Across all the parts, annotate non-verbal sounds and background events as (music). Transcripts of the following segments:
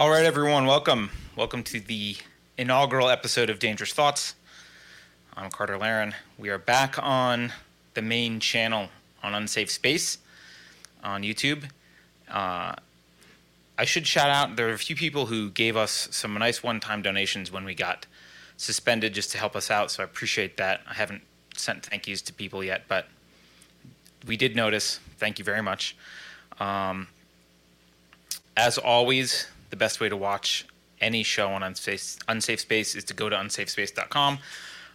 All right, everyone, welcome. Welcome to the inaugural episode of Dangerous Thoughts. I'm Carter Laren. We are back on the main channel on Unsafe Space on YouTube. Uh, I should shout out there are a few people who gave us some nice one time donations when we got suspended just to help us out, so I appreciate that. I haven't sent thank yous to people yet, but we did notice. Thank you very much. Um, as always, the best way to watch any show on Unsafe, Unsafe Space is to go to unsafespace.com.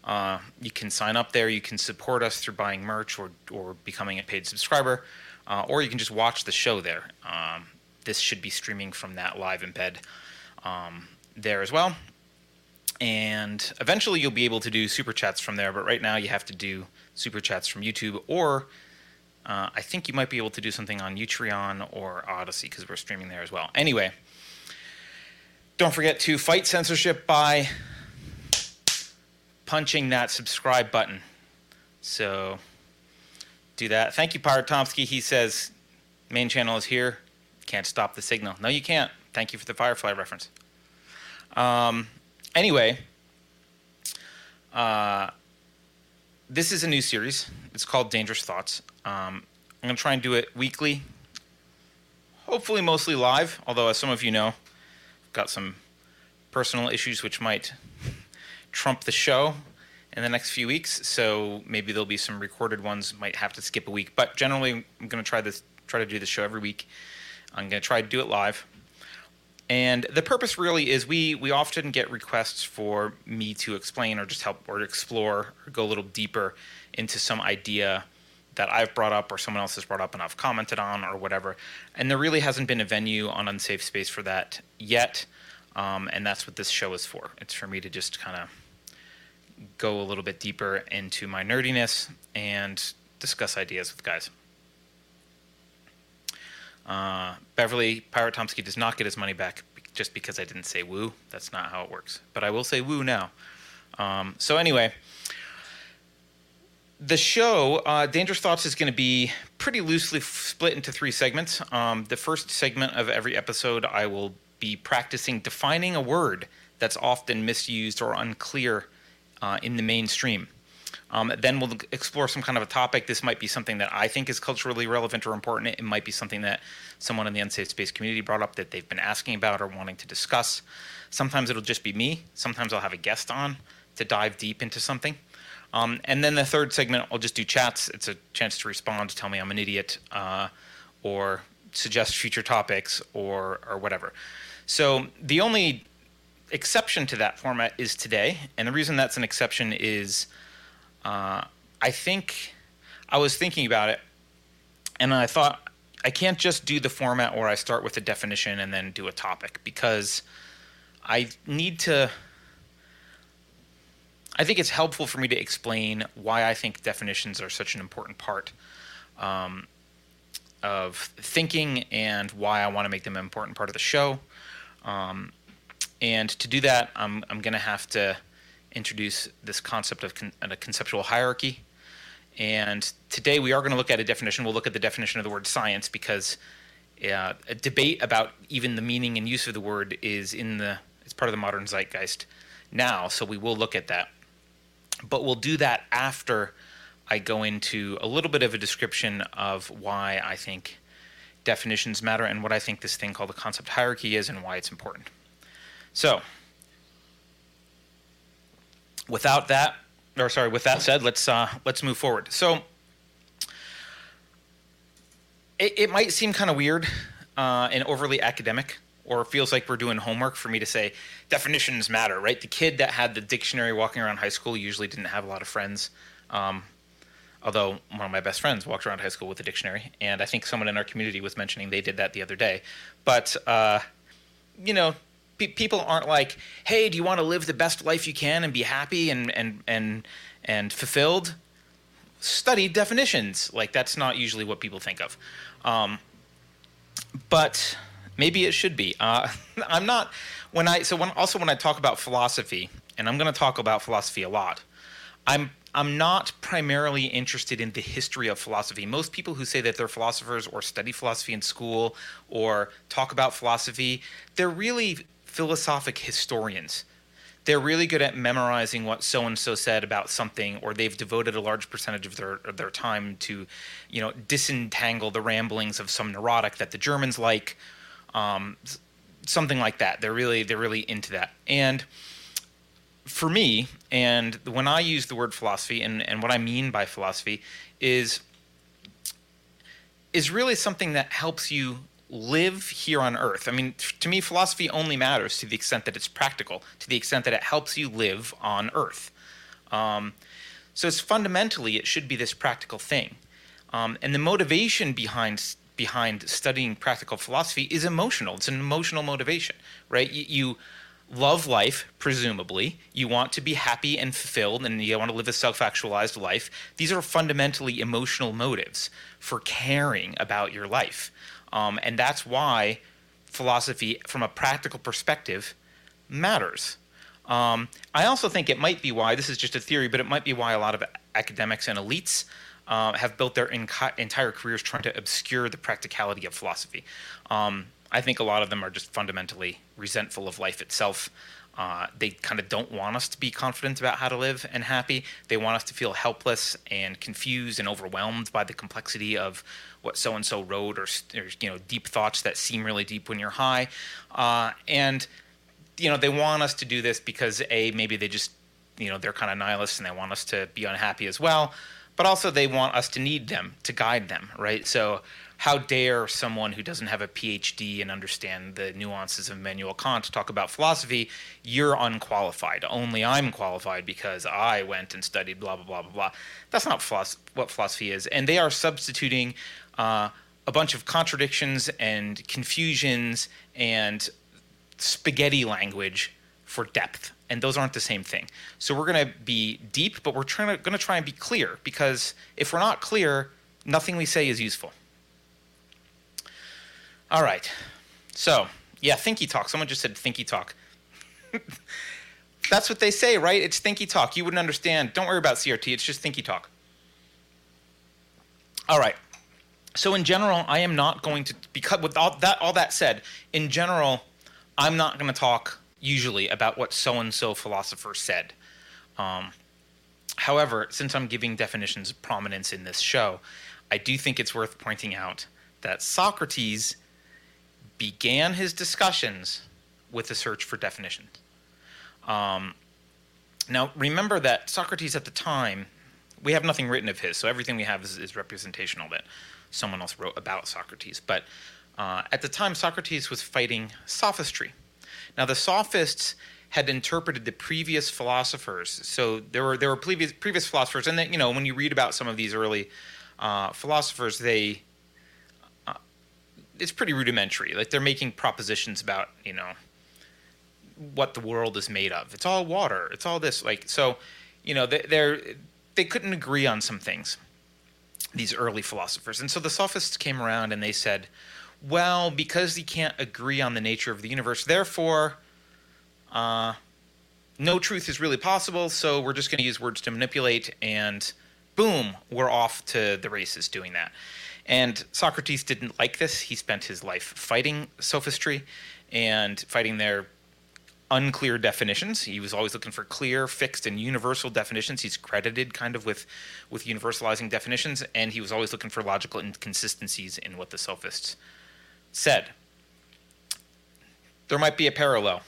Uh, you can sign up there. You can support us through buying merch or, or becoming a paid subscriber, uh, or you can just watch the show there. Um, this should be streaming from that live embed um, there as well. And eventually you'll be able to do super chats from there, but right now you have to do super chats from YouTube, or uh, I think you might be able to do something on Utreon or Odysee because we're streaming there as well. Anyway, don't forget to fight censorship by punching that subscribe button. So do that. Thank you, Pirate Tomsky. He says main channel is here. Can't stop the signal. No, you can't. Thank you for the Firefly reference. Um, anyway, uh, this is a new series. It's called Dangerous Thoughts. Um, I'm going to try and do it weekly, hopefully mostly live, although, as some of you know, got some personal issues which might trump the show in the next few weeks. So maybe there'll be some recorded ones. Might have to skip a week, but generally I'm going to try this. Try to do the show every week. I'm going to try to do it live. And the purpose really is we we often get requests for me to explain or just help or explore or go a little deeper into some idea that I've brought up or someone else has brought up and I've commented on or whatever. And there really hasn't been a venue on Unsafe Space for that yet. Um, and that's what this show is for. It's for me to just kind of go a little bit deeper into my nerdiness and discuss ideas with guys. Uh, Beverly Pirate Tomsky does not get his money back just because I didn't say woo. That's not how it works. But I will say woo now. Um, so, anyway, the show, uh, Dangerous Thoughts, is going to be pretty loosely split into three segments. Um, the first segment of every episode, I will be practicing defining a word that's often misused or unclear uh, in the mainstream. Um, then we'll explore some kind of a topic. This might be something that I think is culturally relevant or important. It might be something that someone in the unsafe space community brought up that they've been asking about or wanting to discuss. Sometimes it'll just be me. Sometimes I'll have a guest on to dive deep into something. Um, and then the third segment, I'll just do chats. It's a chance to respond, tell me I'm an idiot, uh, or suggest future topics, or or whatever. So the only exception to that format is today, and the reason that's an exception is uh, I think I was thinking about it, and I thought I can't just do the format where I start with a definition and then do a topic because I need to I think it's helpful for me to explain why I think definitions are such an important part um, of thinking and why I want to make them an important part of the show. Um, and to do that, I'm, I'm going to have to introduce this concept of con- a conceptual hierarchy. And today we are going to look at a definition. We'll look at the definition of the word science because uh, a debate about even the meaning and use of the word is in the it's part of the modern zeitgeist now. So we will look at that but we'll do that after I go into a little bit of a description of why I think definitions matter and what I think this thing called the concept hierarchy is and why it's important. So, without that, or sorry, with that said, let's uh, let's move forward. So, it, it might seem kind of weird uh, and overly academic or feels like we're doing homework for me to say definitions matter, right? The kid that had the dictionary walking around high school usually didn't have a lot of friends. Um, although one of my best friends walked around high school with a dictionary, and I think someone in our community was mentioning they did that the other day. But uh, you know, pe- people aren't like, "Hey, do you want to live the best life you can and be happy and and and and fulfilled?" Study definitions. Like that's not usually what people think of. Um, but maybe it should be. Uh, (laughs) I'm not when I so when also when I talk about philosophy, and I'm going to talk about philosophy a lot. I'm I'm not primarily interested in the history of philosophy. Most people who say that they're philosophers or study philosophy in school or talk about philosophy, they're really philosophic historians. They're really good at memorizing what so and so said about something, or they've devoted a large percentage of their of their time to, you know, disentangle the ramblings of some neurotic that the Germans like, um, something like that. They're really they're really into that. And for me, and when I use the word philosophy, and, and what I mean by philosophy is is really something that helps you live here on earth. I mean, to me, philosophy only matters to the extent that it's practical, to the extent that it helps you live on earth. Um, so it's fundamentally, it should be this practical thing. Um, and the motivation behind behind studying practical philosophy is emotional. It's an emotional motivation, right? You, you love life, presumably. You want to be happy and fulfilled, and you want to live a self actualized life. These are fundamentally emotional motives for caring about your life. Um, and that's why philosophy, from a practical perspective, matters. Um, I also think it might be why, this is just a theory, but it might be why a lot of academics and elites uh, have built their entire careers trying to obscure the practicality of philosophy. Um, I think a lot of them are just fundamentally resentful of life itself. Uh, they kind of don't want us to be confident about how to live and happy. They want us to feel helpless and confused and overwhelmed by the complexity of what so and so wrote, or, or, you know, deep thoughts that seem really deep when you're high. Uh, and you know, they want us to do this because a maybe they just you know they're kind of nihilists and they want us to be unhappy as well. But also they want us to need them to guide them, right? So how dare someone who doesn't have a PhD and understand the nuances of Immanuel Kant talk about philosophy? You're unqualified. Only I'm qualified because I went and studied blah blah blah blah blah. That's not what philosophy is, and they are substituting uh, a bunch of contradictions and confusions and spaghetti language for depth and those aren't the same thing so we're going to be deep but we're trying to, going to try and be clear because if we're not clear nothing we say is useful all right. So, yeah, thinky talk. Someone just said thinky talk. (laughs) That's what they say, right? It's thinky talk. You wouldn't understand. Don't worry about CRT. It's just thinky talk. All right. So in general, I am not going to because with all that all that said, in general, I'm not going to talk usually about what so and so philosopher said. Um, however, since I'm giving definitions prominence in this show, I do think it's worth pointing out that Socrates began his discussions with a search for definitions. Um, now, remember that Socrates at the time, we have nothing written of his, so everything we have is, is representational that someone else wrote about Socrates. But uh, at the time, Socrates was fighting sophistry. Now, the sophists had interpreted the previous philosophers. So there were there were previous previous philosophers, and then you know when you read about some of these early uh, philosophers, they it's pretty rudimentary. Like they're making propositions about you know what the world is made of. It's all water. It's all this. Like so, you know, they, they're they couldn't agree on some things. These early philosophers, and so the sophists came around and they said, well, because you can't agree on the nature of the universe, therefore, uh, no truth is really possible. So we're just going to use words to manipulate, and boom, we're off to the races doing that. And Socrates didn't like this. He spent his life fighting sophistry and fighting their unclear definitions. He was always looking for clear, fixed, and universal definitions. He's credited kind of with with universalizing definitions, and he was always looking for logical inconsistencies in what the sophists said. There might be a parallel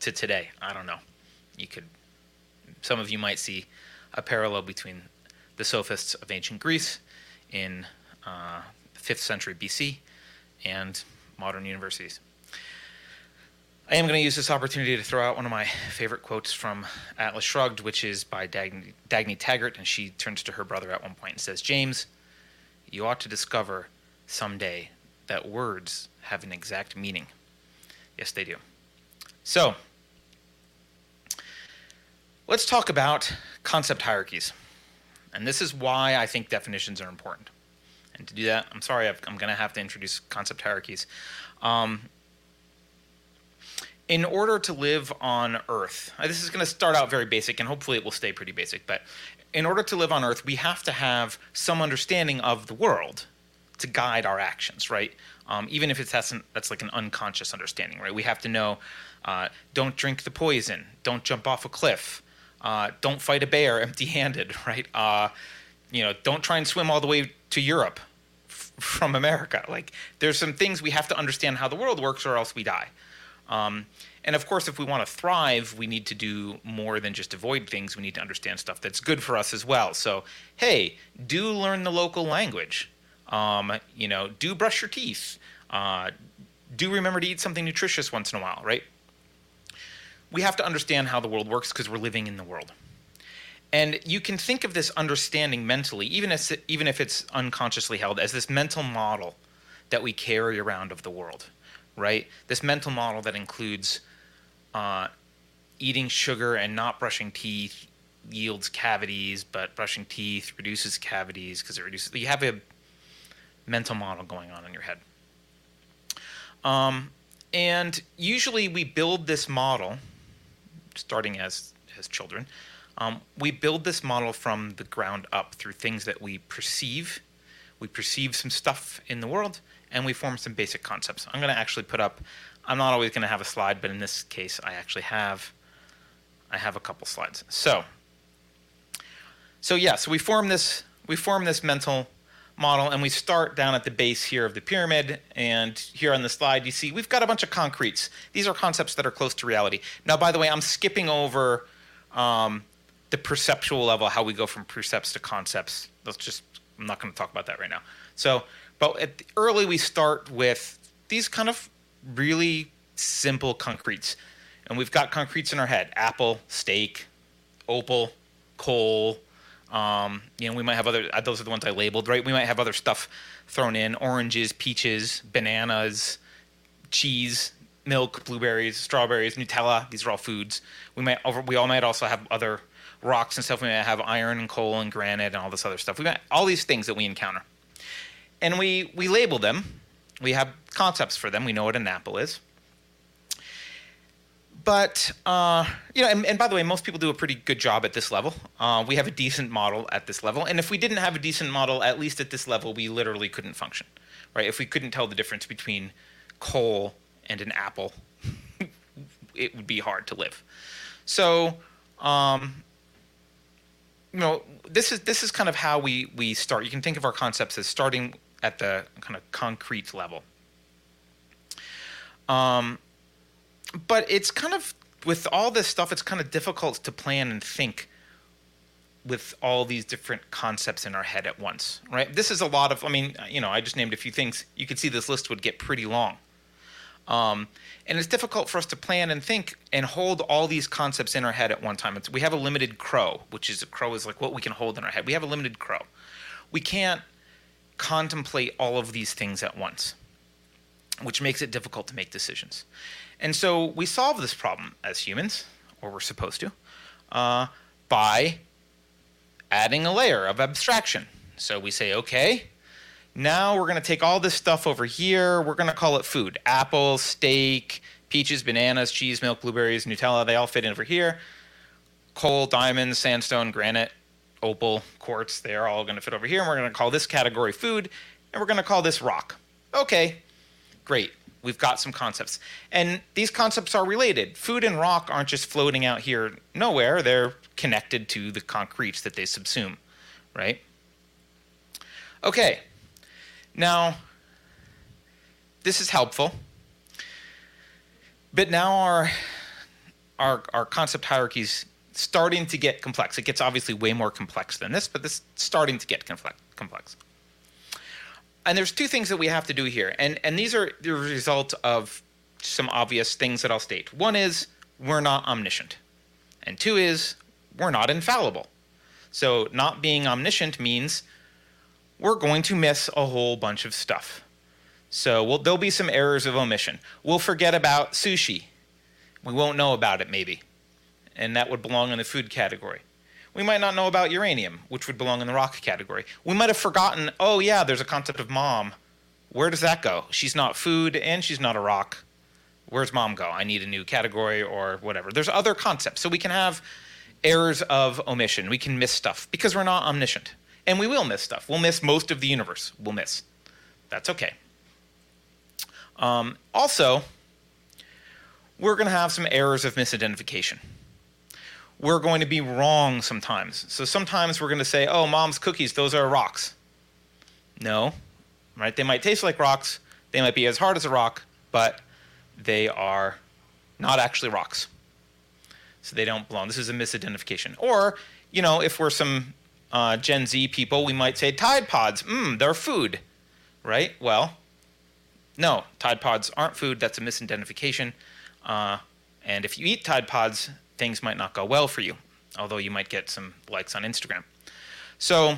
to today. I don't know. You could some of you might see a parallel between the sophists of ancient Greece in uh, 5th century BC, and modern universities. I am going to use this opportunity to throw out one of my favorite quotes from Atlas Shrugged, which is by Dagny, Dagny Taggart, and she turns to her brother at one point and says, James, you ought to discover someday that words have an exact meaning. Yes, they do. So, let's talk about concept hierarchies. And this is why I think definitions are important. And to do that, I'm sorry, i am going to have to introduce concept hierarchies. Um, in order to live on Earth, uh, this is going to start out very basic, and hopefully it will stay pretty basic. But in order to live on Earth, we have to have some understanding of the world to guide our actions, right? Um, even if it's that's, an, that's like an unconscious understanding, right? We have to know uh, don't drink the poison, don't jump off a cliff, uh, don't fight a bear (laughs) empty-handed, right? Uh, you know, don't try and swim all the way to Europe f- from America. Like, there's some things we have to understand how the world works, or else we die. Um, and of course, if we want to thrive, we need to do more than just avoid things. We need to understand stuff that's good for us as well. So, hey, do learn the local language. Um, you know, do brush your teeth. Uh, do remember to eat something nutritious once in a while, right? We have to understand how the world works because we're living in the world. And you can think of this understanding mentally, even if, even if it's unconsciously held, as this mental model that we carry around of the world, right? This mental model that includes uh, eating sugar and not brushing teeth yields cavities, but brushing teeth reduces cavities because it reduces. You have a mental model going on in your head. Um, and usually we build this model, starting as as children. Um, we build this model from the ground up through things that we perceive. We perceive some stuff in the world, and we form some basic concepts. I'm going to actually put up. I'm not always going to have a slide, but in this case, I actually have. I have a couple slides. So. So yeah, so we form this. We form this mental model and we start down at the base here of the pyramid and here on the slide you see we've got a bunch of concretes. These are concepts that are close to reality. Now by the way i'm skipping over um, the perceptual level how we go from percepts to concepts. Let's just i'm not going to talk about that right now. So but early we start with these kind of really simple concretes. And we've got concretes in our head. Apple steak opal coal um, you know, we might have other. Uh, those are the ones I labeled, right? We might have other stuff thrown in: oranges, peaches, bananas, cheese, milk, blueberries, strawberries, Nutella. These are all foods. We might. We all might also have other rocks and stuff. We might have iron and coal and granite and all this other stuff. We might all these things that we encounter, and we we label them. We have concepts for them. We know what an apple is but uh, you know, and, and, by the way, most people do a pretty good job at this level. Uh, we have a decent model at this level, and if we didn't have a decent model, at least at this level, we literally couldn't function, right? If we couldn't tell the difference between coal and an apple, (laughs) it would be hard to live. So, um, you know, this is this is kind of how we we start. You can think of our concepts as starting at the kind of concrete level. Um, but it's kind of with all this stuff, it's kind of difficult to plan and think with all these different concepts in our head at once, right? This is a lot of, I mean, you know, I just named a few things. You could see this list would get pretty long. Um, and it's difficult for us to plan and think and hold all these concepts in our head at one time. It's, we have a limited crow, which is a crow is like what we can hold in our head. We have a limited crow. We can't contemplate all of these things at once, which makes it difficult to make decisions. And so we solve this problem as humans, or we're supposed to, uh, by adding a layer of abstraction. So we say, okay, now we're going to take all this stuff over here. We're going to call it food apple, steak, peaches, bananas, cheese, milk, blueberries, Nutella. They all fit in over here. Coal, diamonds, sandstone, granite, opal, quartz. They are all going to fit over here. And we're going to call this category food. And we're going to call this rock. Okay, great. We've got some concepts. And these concepts are related. Food and rock aren't just floating out here nowhere, they're connected to the concretes that they subsume, right? Okay. Now, this is helpful. But now our our our concept hierarchies starting to get complex. It gets obviously way more complex than this, but this is starting to get complex and there's two things that we have to do here, and and these are the result of some obvious things that I'll state. One is we're not omniscient, and two is we're not infallible. So not being omniscient means we're going to miss a whole bunch of stuff. So we'll, there'll be some errors of omission. We'll forget about sushi. We won't know about it maybe, and that would belong in the food category. We might not know about uranium, which would belong in the rock category. We might have forgotten, oh, yeah, there's a concept of mom. Where does that go? She's not food and she's not a rock. Where's mom go? I need a new category or whatever. There's other concepts. So we can have errors of omission. We can miss stuff because we're not omniscient. And we will miss stuff. We'll miss most of the universe. We'll miss. That's okay. Um, also, we're going to have some errors of misidentification. We're going to be wrong sometimes. So sometimes we're going to say, oh, mom's cookies, those are rocks. No, right? They might taste like rocks, they might be as hard as a rock, but they are not actually rocks. So they don't belong. This is a misidentification. Or, you know, if we're some uh, Gen Z people, we might say Tide Pods, mmm, they're food, right? Well, no, Tide Pods aren't food. That's a misidentification. Uh, and if you eat Tide Pods, things might not go well for you, although you might get some likes on Instagram. So,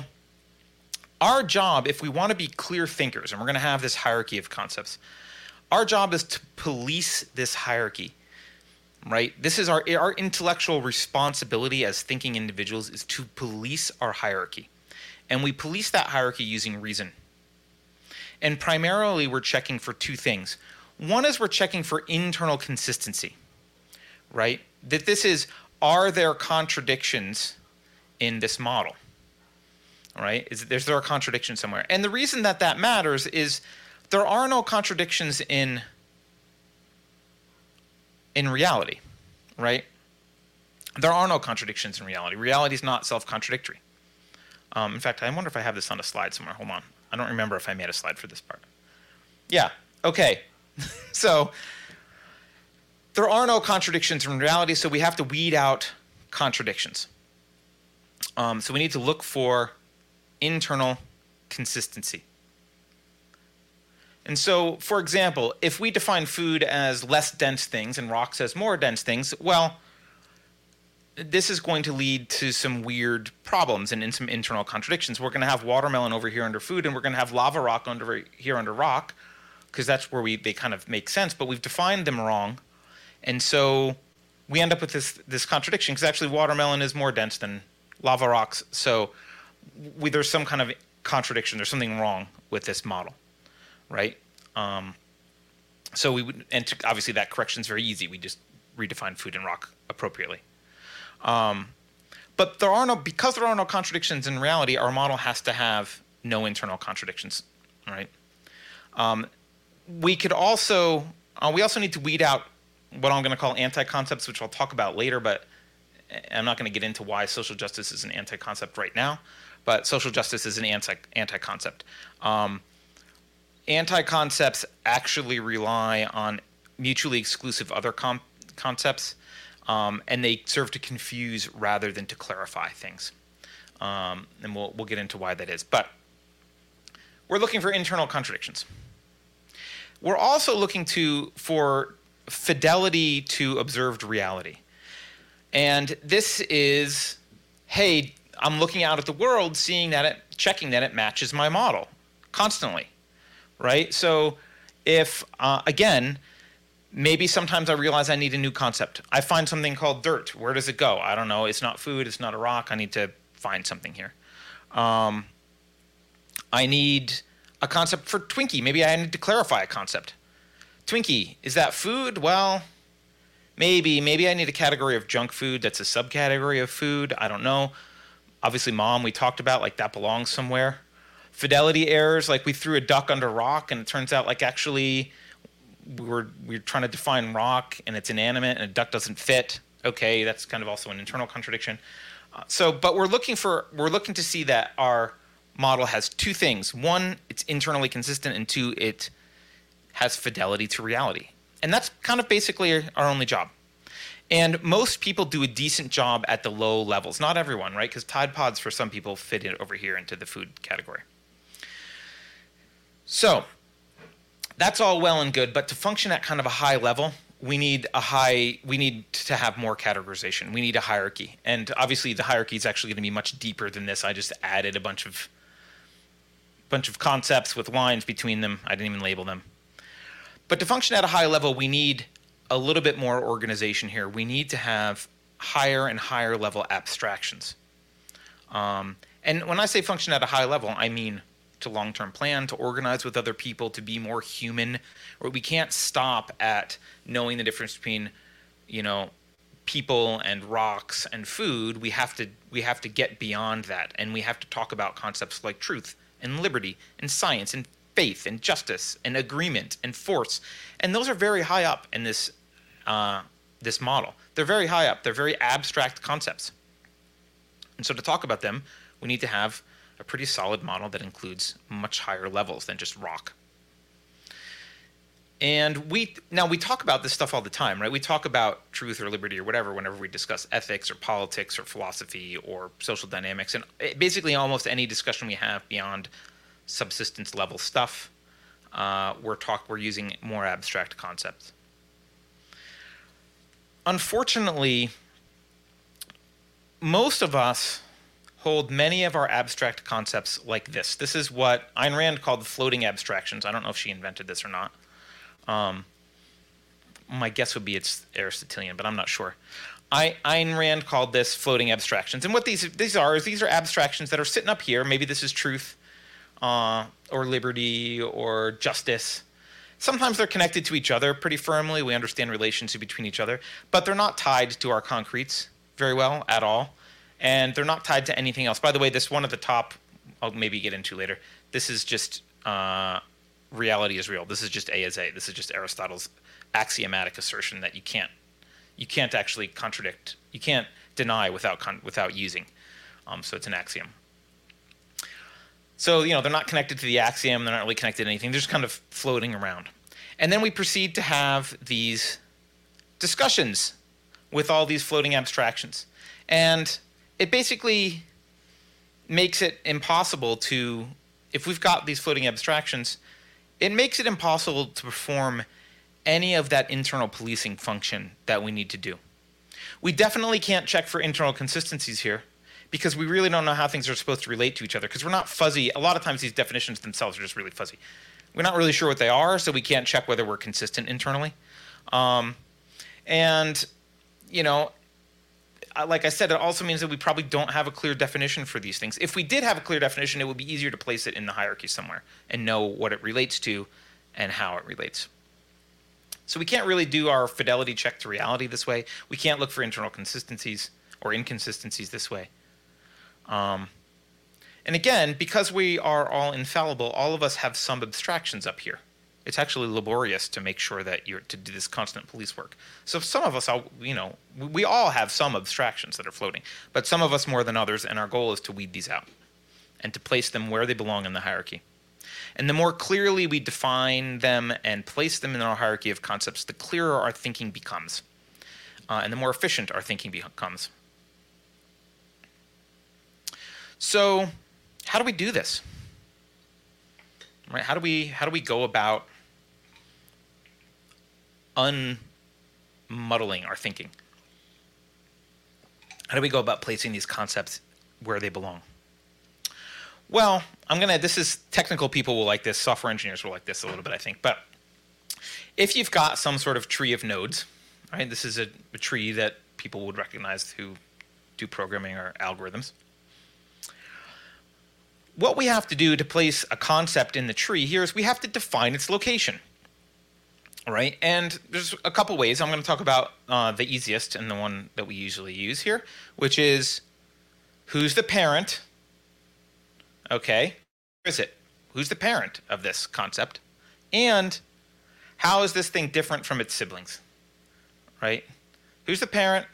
our job, if we want to be clear thinkers, and we're going to have this hierarchy of concepts, our job is to police this hierarchy right? This is our our intellectual responsibility as thinking individuals is to police our hierarchy. And we police that hierarchy using reason. And primarily we're checking for two things. One is we're checking for internal consistency right that this is are there contradictions in this model right is there's there a contradiction somewhere and the reason that that matters is there are no contradictions in in reality, right? There are no contradictions in reality. Reality is not self contradictory. Um, in fact, I wonder if I have this on a slide somewhere. Hold on. I don't remember if I made a slide for this part. Yeah, okay. (laughs) so there are no contradictions in reality, so we have to weed out contradictions. Um, so we need to look for internal consistency. And so, for example, if we define food as less dense things and rocks as more dense things, well, this is going to lead to some weird problems and in some internal contradictions. We're going to have watermelon over here under food, and we're going to have lava rock under here under rock, because that's where we they kind of make sense. But we've defined them wrong, and so we end up with this this contradiction. Because actually, watermelon is more dense than lava rocks, so we, there's some kind of contradiction. There's something wrong with this model right? Um, so we would, and to, obviously that correction is very easy. We just redefine food and rock appropriately. Um, but there are no because there are no contradictions in reality. Our model has to have no internal contradictions, right? Um, we could also uh, we also need to weed out what I'm going to call anti-concepts, which I'll talk about later. But I'm not going to get into why social justice is an anti-concept right now. But social justice is an anti anti-concept. Um, anti-concepts actually rely on mutually exclusive other com- concepts, um, and they serve to confuse rather than to clarify things. Um, and we'll we'll get into why that is. But we're looking for internal contradictions. We're also looking to for fidelity to observed reality. And this is, hey, I'm looking out at the world, seeing that it, checking that it matches my model constantly right? So if, uh, again, maybe sometimes I realize I need a new concept. I find something called dirt. Where does it go? I don't know. It's not food, it's not a rock. I need to find something here. Um, I need a concept for Twinkie. Maybe I need to clarify a concept. Twinkie, is that food? Well, maybe. Maybe I need a category of junk food that's a subcategory of food. I don't know. Obviously, mom, we talked about, like that belongs somewhere fidelity errors, like we threw a duck under rock, and it turns out like actually we are we are trying to define rock and it's inanimate and a duck doesn't fit. Okay, that's kind of also an internal contradiction. Uh, so, but we're looking for we're looking to see that our model has two things: one, it's internally consistent, and two, it has fidelity to reality. And that's kind of basically our only job. And most people do a decent job at the low levels. Not everyone, right? Because Tide Pods for some people fit in over here into the food category. So that's all well and good, but to function at kind of a high level, we need a high we need to have more categorization we need a hierarchy and obviously the hierarchy is actually going to be much deeper than this i just added a bunch of bunch of concepts with lines between them i didn't even label them but to function at a high level we need a little bit more organization here. We need to have higher and higher level abstractions. Um, and when i say function at a high level i mean to long term plan, to organize with other people, to be more human. We can't stop at knowing the difference between, you know, people and rocks and food, we have to we have to get beyond that, and we have to talk about concepts like truth and liberty and science and faith and justice and agreement and force, and those are very high up in this uh, this model. They're very high up. They're very abstract concepts, and so to talk about them, we need to have a pretty solid model that includes much higher levels than just rock. And we now we talk about this stuff all the time, right? We talk about truth or liberty or whatever whenever we discuss ethics or politics or philosophy or social dynamics, and basically almost any discussion we have beyond subsistence level stuff, uh, we're talk we're using more abstract concepts. Unfortunately, most of us hold many of our abstract concepts like this. This is what Ayn Rand called floating abstractions. I don't know if she invented this or not. Um, my guess would be it's Aristotelian, but I'm not sure. I, Ayn Rand called this floating abstractions, and what these these are is these are abstractions that are sitting up here. Maybe this is truth, uh, or liberty, or justice. Sometimes they're connected to each other pretty firmly. We understand relations between each other, but they're not tied to our concretes very well at all, and they're not tied to anything else. By the way, this one at the top, I'll maybe get into later. This is just uh, reality is real. This is just A is A. This is just Aristotle's axiomatic assertion that you can't you can't actually contradict. You can't deny without con- without using. Um, so it's an axiom. So you know they're not connected to the axiom. They're not really connected to anything. They're just kind of floating around. And then we proceed to have these discussions with all these floating abstractions, and it basically makes it impossible to if we've got these floating abstractions it makes it impossible to perform any of that internal policing function that we need to do. We definitely can't check for internal consistencies here because we really don't know how things are supposed to relate to each other because we're not fuzzy. A lot of times these definitions themselves are just really fuzzy. We're not really sure what they are, so we can't check whether we're consistent internally. Um, and, you know, like I said, it also means that we probably don't have a clear definition for these things. If we did have a clear definition, it would be easier to place it in the hierarchy somewhere and know what it relates to and how it relates. So we can't really do our fidelity check to reality this way. We can't look for internal consistencies or inconsistencies this way. Um, and again, because we are all infallible, all of us have some abstractions up here it's actually laborious to make sure that you're to do this constant police work. So some of us, you know, we all have some abstractions that are floating, but some of us more than others, and our goal is to weed these out and to place them where they belong in the hierarchy. And the more clearly we define them and place them in our hierarchy of concepts, the clearer our thinking becomes, uh, and the more efficient our thinking becomes. So, how do we do this? Right? How do we how do we go about unmuddling our thinking? How do we go about placing these concepts where they belong? Well, I'm gonna. This is technical people will like this. Software engineers will like this a little bit, I think. But if you've got some sort of tree of nodes, right? This is a, a tree that people would recognize who do programming or algorithms. What we have to do to place a concept in the tree here is we have to define its location. Right, and there's a couple ways. I'm going to talk about uh, the easiest and the one that we usually use here, which is who's the parent? Okay, where is it? Who's the parent of this concept? And how is this thing different from its siblings? Right? Who's the parent?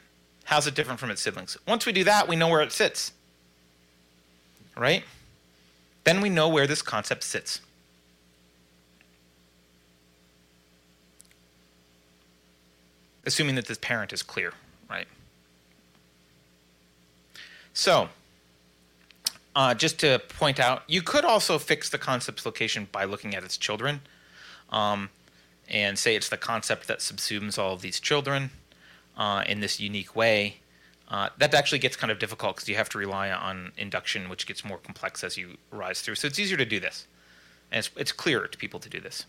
How's it different from its siblings? Once we do that, we know where it sits. Right? Then we know where this concept sits. assuming that this parent is clear, right? So, uh, just to point out, you could also fix the concept's location by looking at its children um, and say it's the concept that subsumes all of these children uh, in this unique way. Uh, that actually gets kind of difficult because you have to rely on induction, which gets more complex as you rise through. So it's easier to do this. And it's, it's clearer to people to do this.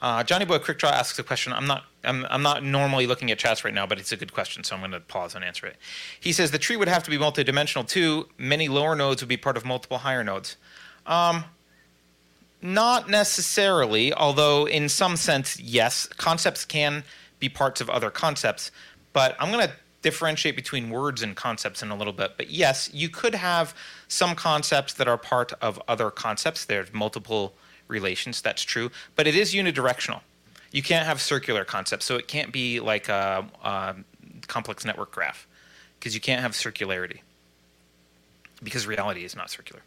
Uh, Johnny Boy Quickdraw asks a question. I'm not. I'm, I'm not normally looking at chats right now, but it's a good question, so I'm going to pause and answer it. He says the tree would have to be multidimensional too. Many lower nodes would be part of multiple higher nodes. Um, not necessarily, although in some sense, yes. Concepts can be parts of other concepts. But I'm going to differentiate between words and concepts in a little bit. But yes, you could have some concepts that are part of other concepts. There's multiple relations, that's true. But it is unidirectional. You can't have circular concepts. So it can't be like a, a complex network graph because you can't have circularity because reality is not circular.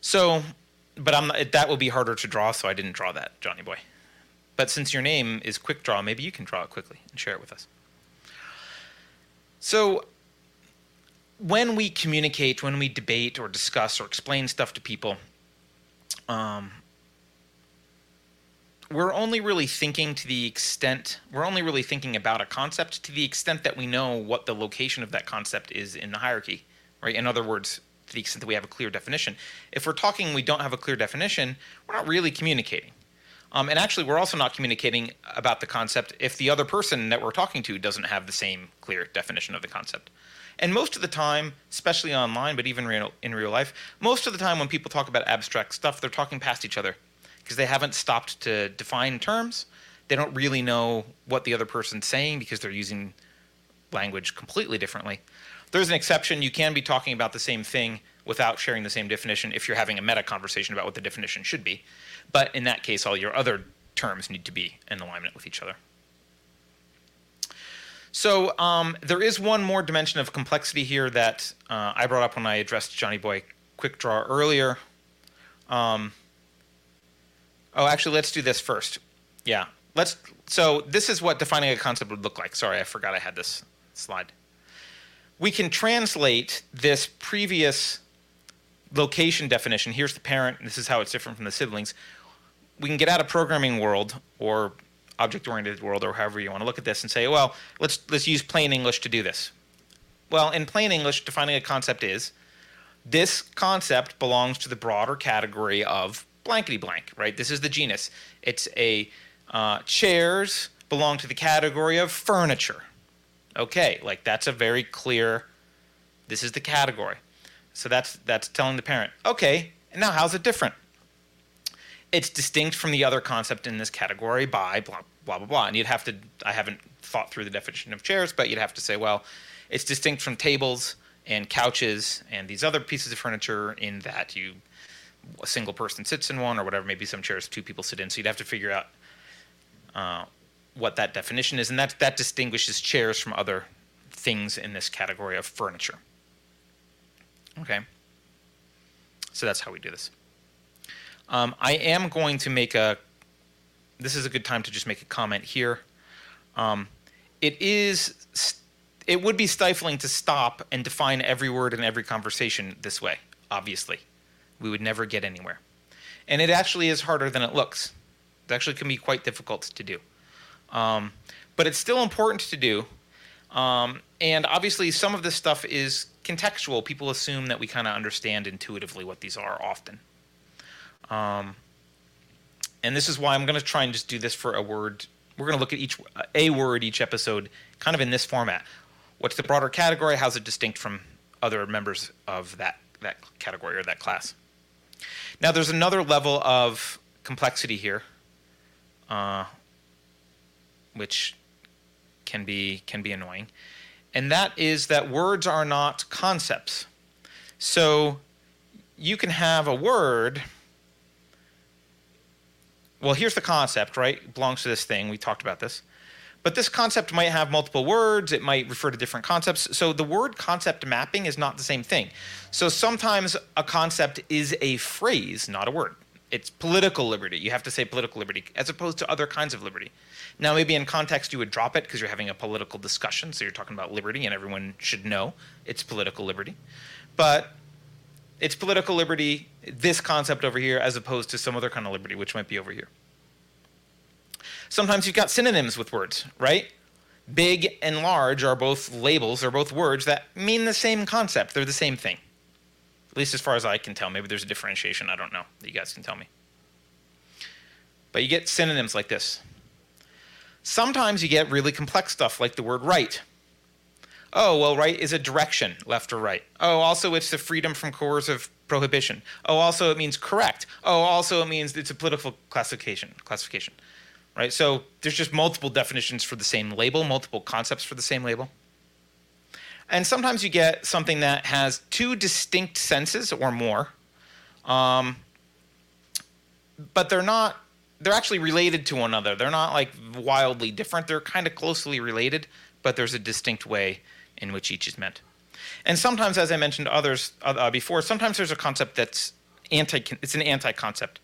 So, but I'm that will be harder to draw, so I didn't draw that, Johnny boy. But since your name is Quick Draw, maybe you can draw it quickly and share it with us. So, when we communicate, when we debate or discuss or explain stuff to people, um, we're only really thinking to the extent we're only really thinking about a concept to the extent that we know what the location of that concept is in the hierarchy, right? In other words, to the extent that we have a clear definition. If we're talking, we don't have a clear definition, we're not really communicating. Um, and actually, we're also not communicating about the concept if the other person that we're talking to doesn't have the same clear definition of the concept. And most of the time, especially online, but even real, in real life, most of the time when people talk about abstract stuff, they're talking past each other because they haven't stopped to define terms. They don't really know what the other person's saying because they're using language completely differently. There's an exception. You can be talking about the same thing without sharing the same definition if you're having a meta conversation about what the definition should be. But in that case, all your other terms need to be in alignment with each other. So um, there is one more dimension of complexity here that uh, I brought up when I addressed Johnny Boy Quick Draw earlier. Um, oh, actually, let's do this first. Yeah, let's. So this is what defining a concept would look like. Sorry, I forgot I had this slide we can translate this previous location definition. Here's the parent, this is how it's different from the siblings. We can get out of programming world or object-oriented world or however you want to look at this and say, well, let's let's use plain English to do this. Well, in plain English, defining a concept is this concept belongs to the broader category of blankety blank, right? This is the genus. It's a uh, chairs belong to the category of furniture okay, like that's a very clear. This is the category. So that's that's telling the parent, okay, now how's it different? It's distinct from the other concept in this category by blah blah blah blah. And you'd have to I haven't thought through the definition of chairs, but you'd have to say, well, it's distinct from tables and couches and these other pieces of furniture in that you a single person sits in one or whatever. Maybe some chairs two people sit in. So you'd have to figure out uh, what that definition is, and that that distinguishes chairs from other things in this category of furniture. Okay. So that's how we do this. Um, I am going to make a. This is a good time to just make a comment here. Um, it is. It would be stifling to stop and define every word in every conversation this way. Obviously, we would never get anywhere, and it actually is harder than it looks. It actually can be quite difficult to do. Um, but it's still important to do. Um, and obviously, some of this stuff is contextual. People assume that we kind of understand intuitively what these are often. Um, and this is why I'm going to try and just do this for a word. We're going to look at each a word each episode, kind of in this format. What's the broader category? How's it distinct from other members of that that category or that class? Now, there's another level of complexity here. Uh, which can be can be annoying. And that is that words are not concepts. So you can have a word well, here's the concept, right? Belongs to this thing. We talked about this. But this concept might have multiple words. It might refer to different concepts. So the word concept mapping is not the same thing. So sometimes a concept is a phrase, not a word. It's political liberty. You have to say political liberty as opposed to other kinds of liberty. Now, maybe in context, you would drop it because you're having a political discussion. So you're talking about liberty, and everyone should know it's political liberty. But it's political liberty, this concept over here, as opposed to some other kind of liberty, which might be over here. Sometimes you've got synonyms with words, right? Big and large are both labels, they're both words that mean the same concept. They're the same thing. At least as far as I can tell. Maybe there's a differentiation, I don't know. that You guys can tell me. But you get synonyms like this Sometimes you get really complex stuff like the word right. Oh, well, right is a direction, left or right. Oh, also it's the freedom from coercive prohibition. Oh, also it means correct. Oh, also it means it's a political classification, classification, right? So there's just multiple definitions for the same label, multiple concepts for the same label. And sometimes you get something that has two distinct senses or more, um, but they're not. They're actually related to one another. They're not like wildly different. They're kind of closely related, but there's a distinct way in which each is meant. And sometimes, as I mentioned others uh, before, sometimes there's a concept that's anti. It's an anti-concept.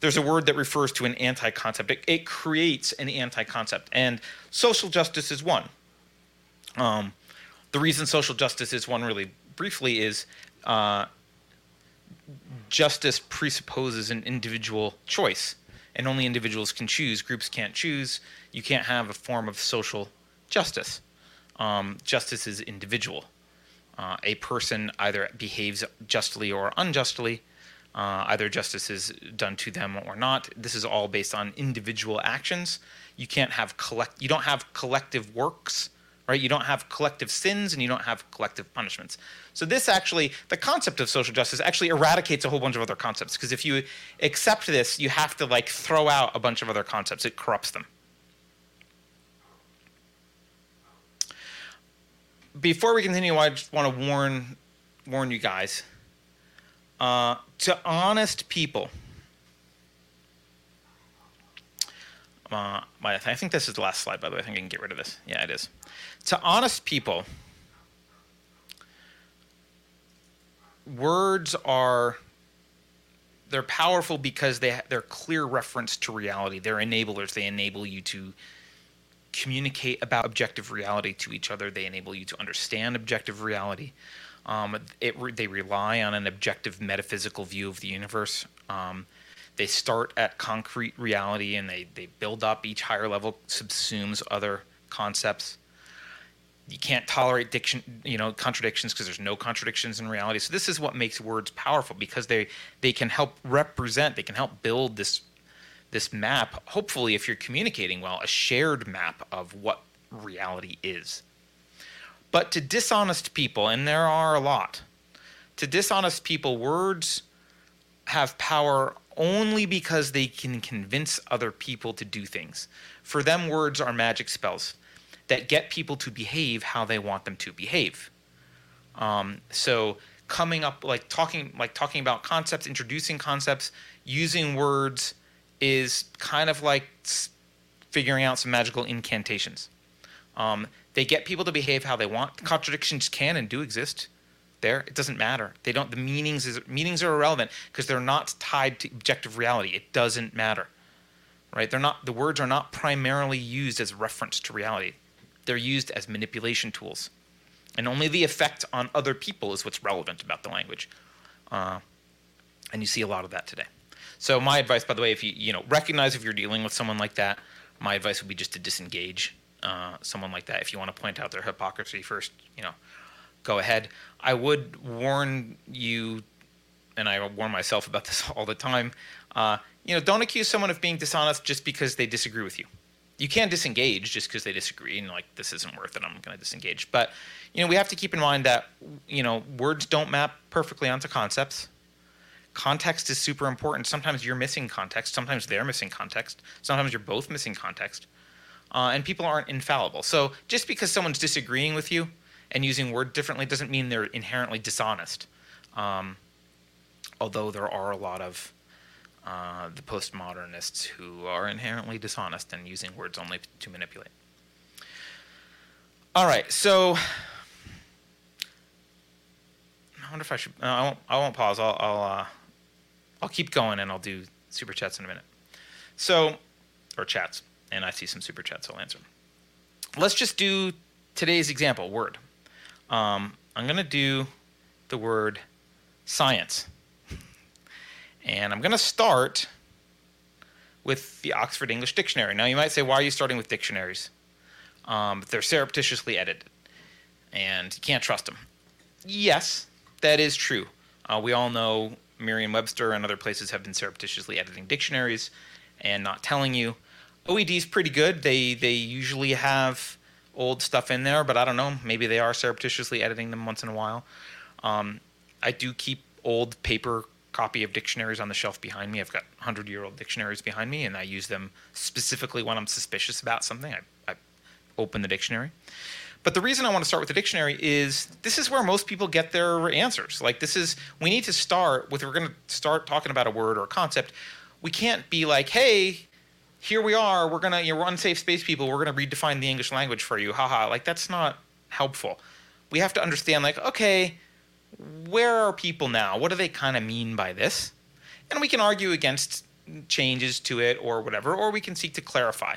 There's a word that refers to an anti-concept. It, it creates an anti-concept, and social justice is one. Um, the reason social justice is one, really briefly, is uh, justice presupposes an individual choice, and only individuals can choose. Groups can't choose. You can't have a form of social justice. Um, justice is individual. Uh, a person either behaves justly or unjustly. Uh, either justice is done to them or not. This is all based on individual actions. You can't have collect. You don't have collective works right? You don't have collective sins and you don't have collective punishments. So this actually, the concept of social justice actually eradicates a whole bunch of other concepts because if you accept this, you have to like throw out a bunch of other concepts. It corrupts them. Before we continue, I just want to warn warn you guys. Uh, to honest people, uh, I think this is the last slide, by the way. I think I can get rid of this. Yeah, it is to honest people, words are they're powerful because they they're clear reference to reality. They're enablers. They enable you to communicate about objective reality to each other. They enable you to understand objective reality. Um, it, they rely on an objective metaphysical view of the universe. Um, they start at concrete reality and they, they build up. Each higher level subsumes other concepts you can't tolerate diction, you know, contradictions because there's no contradictions in reality. So this is what makes words powerful because they they can help represent, they can help build this this map. Hopefully, if you're communicating well, a shared map of what reality is. But to dishonest people, and there are a lot, to dishonest people, words have power only because they can convince other people to do things. For them, words are magic spells that get people to behave how they want them to behave. Um, so coming up like talking like talking about concepts, introducing concepts, using words is kind of like figuring out some magical incantations. Um, they get people to behave how they want. Contradictions can and do exist there. It doesn't matter. They don't. The meanings is meanings are irrelevant because they're not tied to objective reality. It doesn't matter, right? They're not. The words are not primarily used as reference to reality they're used as manipulation tools. And only the effect on other people is what's relevant about the language. Uh, and you see a lot of that today. So my advice, by the way, if you you know recognize if you're dealing with someone like that, my advice would be just to disengage uh, someone like that. If you want to point out their hypocrisy first, you know, go ahead. I would warn you, and I warn myself about this (laughs) all the time. Uh, you know, don't accuse someone of being dishonest just because they disagree with you you can't disengage just because they disagree and like this isn't worth it i'm going to disengage but you know we have to keep in mind that you know words don't map perfectly onto concepts context is super important sometimes you're missing context sometimes they're missing context sometimes you're both missing context uh, and people aren't infallible so just because someone's disagreeing with you and using word differently doesn't mean they're inherently dishonest um, although there are a lot of uh, the postmodernists who are inherently dishonest and using words only to manipulate. All right, so I wonder if I should. I won't. I won't pause. I'll. I'll, uh, I'll keep going, and I'll do super chats in a minute. So, or chats, and I see some super chats. I'll answer. Let's just do today's example. Word. Um, I'm going to do the word science. And I'm going to start with the Oxford English Dictionary. Now, you might say, why are you starting with dictionaries? Um, they're surreptitiously edited, and you can't trust them. Yes, that is true. Uh, we all know Merriam Webster and other places have been surreptitiously editing dictionaries and not telling you. OED is pretty good. They they usually have old stuff in there, but I don't know. Maybe they are surreptitiously editing them once in a while. Um, I do keep old paper copy of dictionaries on the shelf behind me. I've got 100 year old dictionaries behind me, and I use them specifically when I'm suspicious about something. I, I open the dictionary. But the reason I want to start with the dictionary is this is where most people get their answers. Like, this is, we need to start with, we're going to start talking about a word or a concept. We can't be like, hey, here we are, we're to, you know, we're unsafe space people, we're to redefine the English language for you. Haha. Like, that's not helpful. We have to understand, like, okay, where are people now? What do they kind of mean by this? And we can argue against changes to it or whatever, or we can seek to clarify.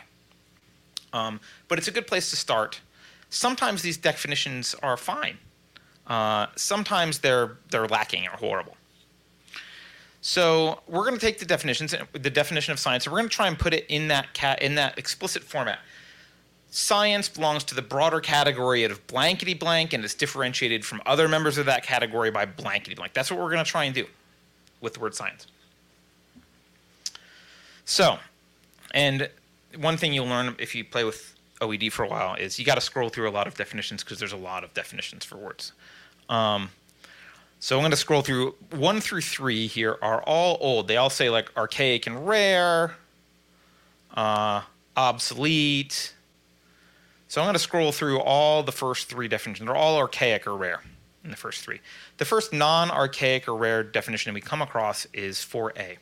Um, but it's a good place to start sometimes these definitions are fine. Uh, sometimes they're they're lacking or horrible. So we're going to take the definitions, the definition of science, and we're going to try and put it in that cat in that explicit format. Science belongs to the broader category of blankety blank, and it's differentiated from other members of that category by blankety blank. That's what we're going to try and do with the word science. So, and one thing you'll learn if you play with OED for a while is you got to scroll through a lot of definitions because there's a lot of definitions for words. Um, so I'm going to scroll through one through three here are all old. They all say like archaic and rare, uh, obsolete. So I'm going to scroll through all the first three definitions. They're all archaic or rare in the first three. The first non archaic or rare definition we come across is 4a.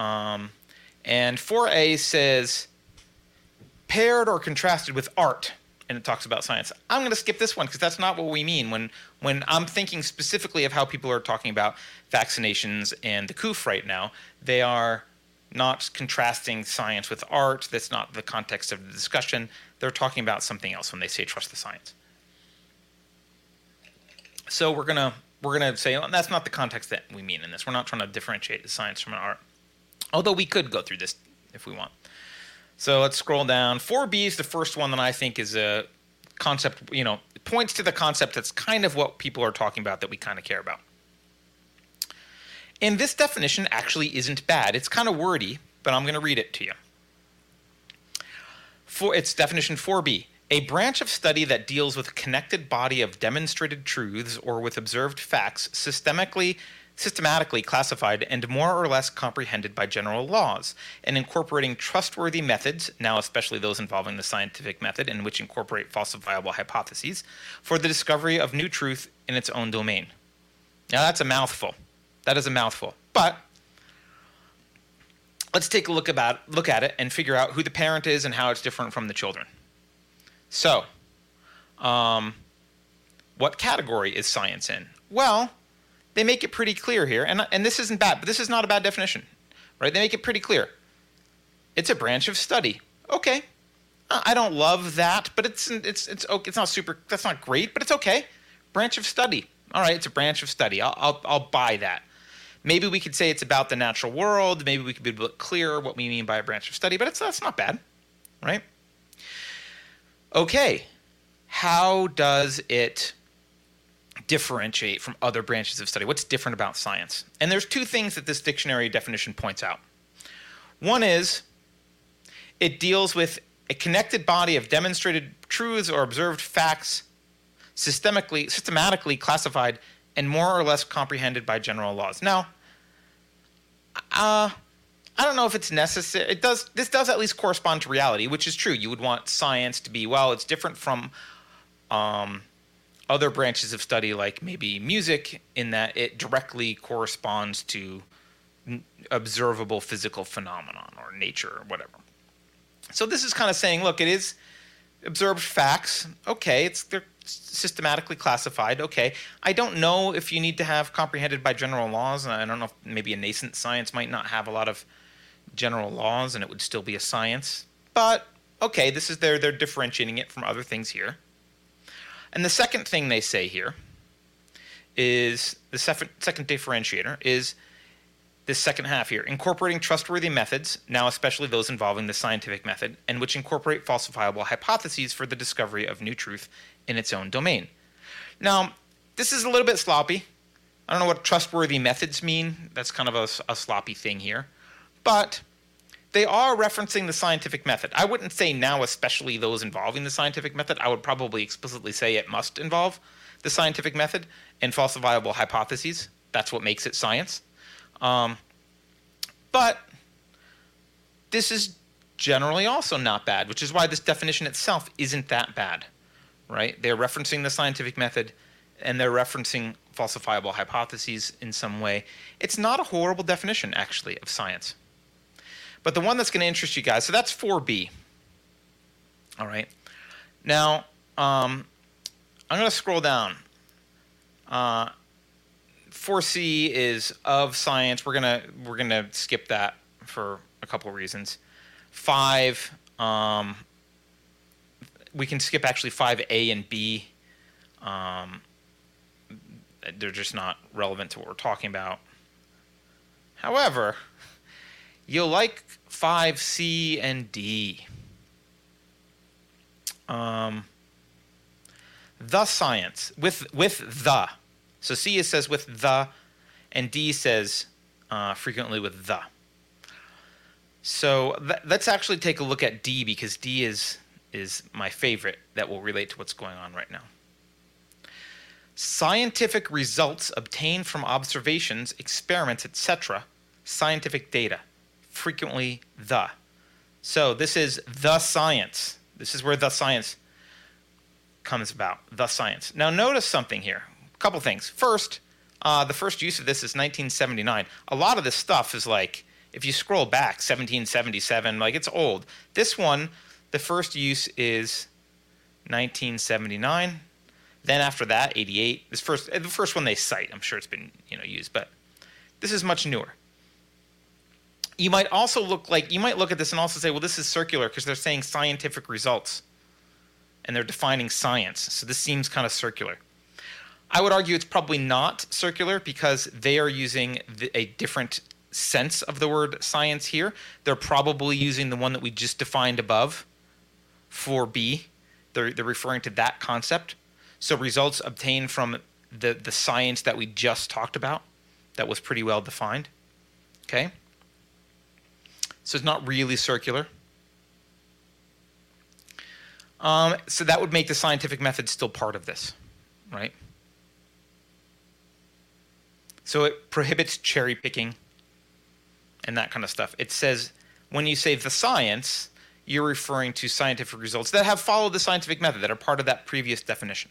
Um, and 4a says paired or contrasted with art and it talks about science. I'm going to skip this one because that's not what we mean when when I'm thinking specifically of how people are talking about vaccinations and the COOF right now. They are not contrasting science with art. That's not the context of the discussion. They're talking about something else when they say trust the science. So we're gonna we're gonna say well, that's not the context that we mean in this. We're not trying to differentiate the science from an art. Although we could go through this if we want. So let's scroll down. 4B is the first one that I think is a concept, you know, points to the concept that's kind of what people are talking about that we kind of care about. And this definition actually isn't bad. It's kind of wordy, but I'm going to read it to you. For its definition 4B, a branch of study that deals with a connected body of demonstrated truths or with observed facts systemically systematically classified and more or less comprehended by general laws, and incorporating trustworthy methods, now especially those involving the scientific method and which incorporate falsifiable hypotheses, for the discovery of new truth in its own domain. Now that's a mouthful. That is a mouthful. But let's take a look about look at it and figure out who the parent is and how it's different from the children. So, um, what category is science in? Well, they make it pretty clear here, and, and this isn't bad, but this is not a bad definition, right? They make it pretty clear. It's a branch of study. Okay, I don't love that, but it's it's it's okay. It's not super. That's not great, but it's okay. Branch of study. All right, it's a branch of study. I'll I'll, I'll buy that. Maybe we could say it's about the natural world. Maybe we could be a bit clearer what we mean by a branch of study, but it's that's not bad, right? Okay, how does it differentiate from other branches of study? What's different about science? And there's two things that this dictionary definition points out. One is it deals with a connected body of demonstrated truths or observed facts systemically systematically classified and more or less comprehended by general laws. Now, uh, I don't know if it's necessary. It does. This does at least correspond to reality, which is true. You would want science to be well. It's different from um, other branches of study, like maybe music, in that it directly corresponds to observable physical phenomenon or nature or whatever. So this is kind of saying, look, it is observed facts. Okay, it's they're systematically classified. Okay, I don't know if you need to have comprehended by general laws. I don't know if maybe a nascent science might not have a lot of general laws, and it would still be a science. But okay, this is they're they're differentiating it from other things here. And the second thing they say here is the second, differentiator is this second half here incorporating trustworthy methods, now especially those involving the scientific method, and which incorporate falsifiable hypotheses for the discovery of new truth in its own domain. Now, this is a little bit sloppy. I don't know what trustworthy methods mean. That's kind of a, a sloppy thing here. But they are referencing the scientific method. I wouldn't say now, especially those involving the scientific method. I would probably explicitly say it must involve the scientific method and falsifiable hypotheses. That's what makes it science. Um, but this is generally also not bad, which is why this definition itself isn't that bad, right? They're referencing the scientific method and they're referencing falsifiable hypotheses in some way. It's not a horrible definition, actually, of science. But the one that's going to interest you guys, so that's 4b. All right. Now, um, I'm going to scroll down. Uh, 4c is of science. We're gonna we're gonna skip that for a couple reasons. Five, um, we can skip actually five A and B. Um, they're just not relevant to what we're talking about. However, you'll like 5C and D. Um, the science with with the. So C says with the, and D says uh, frequently with the. So th- let's actually take a look at D because D is is my favorite that will relate to what's going on right now. Scientific results obtained from observations, experiments, etc. Scientific data, frequently the. So this is the science. This is where the science comes about. The science. Now notice something here. A couple things. First, uh, the first use of this is 1979. A lot of this stuff is like, if you scroll back, 1777, like it's old. This one, the first use is 1979. Then after that, 88. This first, the first one they cite. I'm sure it's been you know used, but this is much newer. You might also look like you might look at this and also say, well, this is circular because they're saying scientific results, and they're defining science. So this seems kind of circular. I would argue it's probably not circular because they are using the, a different sense of the word science here. They're probably using the one that we just defined above, for B. They're, they're referring to that concept. So results obtained from the, the science that we just talked about, that was pretty well defined. Okay? So it's not really circular. Um, so that would make the scientific method still part of this, right? So it prohibits cherry picking and that kind of stuff. It says when you say the science, you're referring to scientific results that have followed the scientific method, that are part of that previous definition.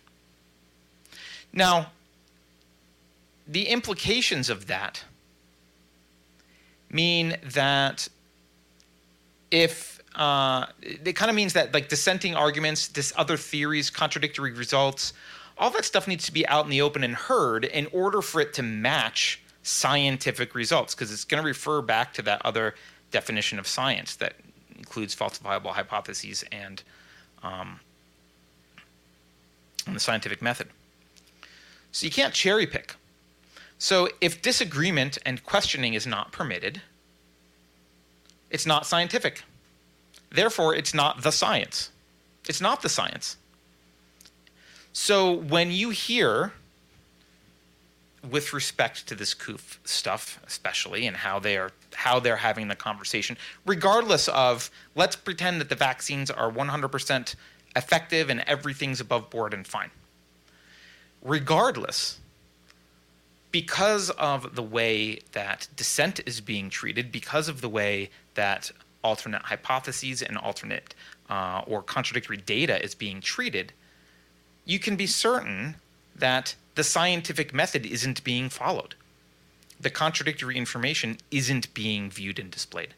Now, the implications of that mean that if uh, it kind of means that like dissenting arguments, this other theories, contradictory results, all that stuff needs to be out in the open and heard in order for it to match scientific results because it's going to refer back to that other definition of science that includes falsifiable hypotheses and um, and the scientific method. So you can't cherry pick. So if disagreement and questioning is not permitted, it's not scientific. Therefore, it's not the science. It's not the science. So when you hear, with respect to this COOF stuff, especially, and how they are how they're having the conversation, regardless of let's pretend that the vaccines are 100% effective and everything's above board and fine regardless, because of the way that dissent is being treated, because of the way that alternate hypotheses and alternate uh, or contradictory data is being treated, you can be certain that the scientific method isn't being followed. The contradictory information isn't being viewed and displayed.